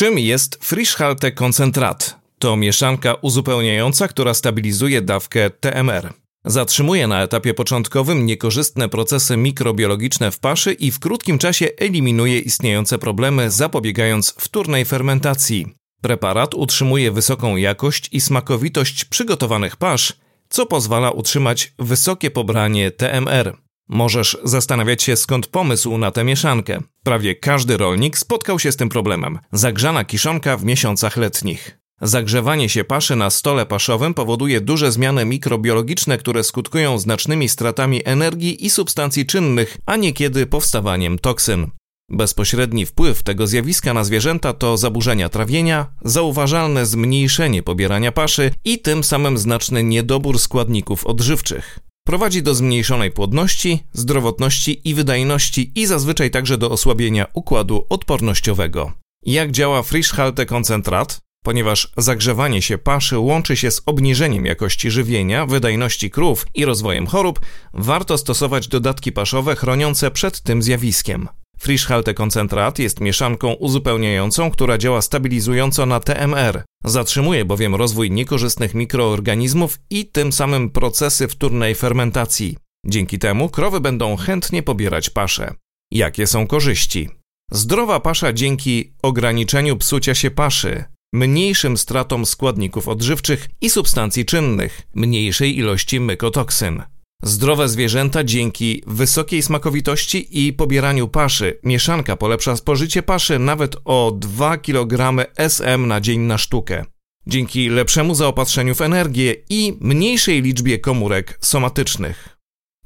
Czym jest Frischhalte koncentrat? To mieszanka uzupełniająca, która stabilizuje dawkę TMR. Zatrzymuje na etapie początkowym niekorzystne procesy mikrobiologiczne w paszy i w krótkim czasie eliminuje istniejące problemy, zapobiegając wtórnej fermentacji. Preparat utrzymuje wysoką jakość i smakowitość przygotowanych pasz, co pozwala utrzymać wysokie pobranie TMR. Możesz zastanawiać się, skąd pomysł na tę mieszankę. Prawie każdy rolnik spotkał się z tym problemem. Zagrzana kiszonka w miesiącach letnich. Zagrzewanie się paszy na stole paszowym powoduje duże zmiany mikrobiologiczne, które skutkują znacznymi stratami energii i substancji czynnych, a niekiedy powstawaniem toksyn. Bezpośredni wpływ tego zjawiska na zwierzęta to zaburzenia trawienia, zauważalne zmniejszenie pobierania paszy i tym samym znaczny niedobór składników odżywczych. Prowadzi do zmniejszonej płodności, zdrowotności i wydajności i zazwyczaj także do osłabienia układu odpornościowego. Jak działa Frischhalte koncentrat? Ponieważ zagrzewanie się paszy łączy się z obniżeniem jakości żywienia, wydajności krów i rozwojem chorób, warto stosować dodatki paszowe chroniące przed tym zjawiskiem. Frischhalte koncentrat jest mieszanką uzupełniającą, która działa stabilizująco na TMR. Zatrzymuje bowiem rozwój niekorzystnych mikroorganizmów i tym samym procesy wtórnej fermentacji. Dzięki temu krowy będą chętnie pobierać paszę. Jakie są korzyści? Zdrowa pasza dzięki ograniczeniu psucia się paszy, mniejszym stratom składników odżywczych i substancji czynnych, mniejszej ilości mykotoksyn. Zdrowe zwierzęta dzięki wysokiej smakowitości i pobieraniu paszy. Mieszanka polepsza spożycie paszy nawet o 2 kg SM na dzień na sztukę. Dzięki lepszemu zaopatrzeniu w energię i mniejszej liczbie komórek somatycznych.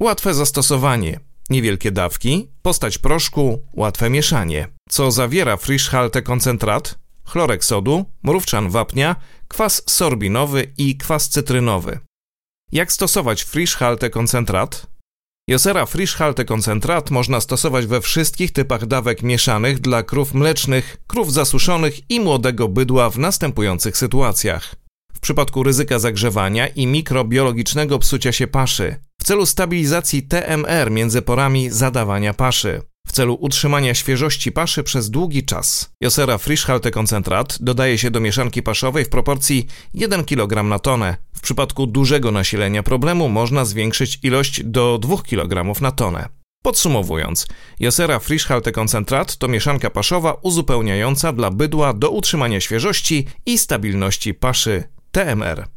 Łatwe zastosowanie. Niewielkie dawki, postać proszku, łatwe mieszanie. Co zawiera Frischhalte koncentrat? Chlorek sodu, mrówczan wapnia, kwas sorbinowy i kwas cytrynowy. Jak stosować Frischhalte koncentrat? Josera Frischhalte koncentrat można stosować we wszystkich typach dawek mieszanych dla krów mlecznych, krów zasuszonych i młodego bydła w następujących sytuacjach. W przypadku ryzyka zagrzewania i mikrobiologicznego psucia się paszy, w celu stabilizacji TMR między porami zadawania paszy, celu utrzymania świeżości paszy przez długi czas. Josera Frischhalte koncentrat dodaje się do mieszanki paszowej w proporcji 1 kg na tonę. W przypadku dużego nasilenia problemu można zwiększyć ilość do 2 kg na tonę. Podsumowując, Josera Frischhalte koncentrat to mieszanka paszowa uzupełniająca dla bydła do utrzymania świeżości i stabilności paszy TMR.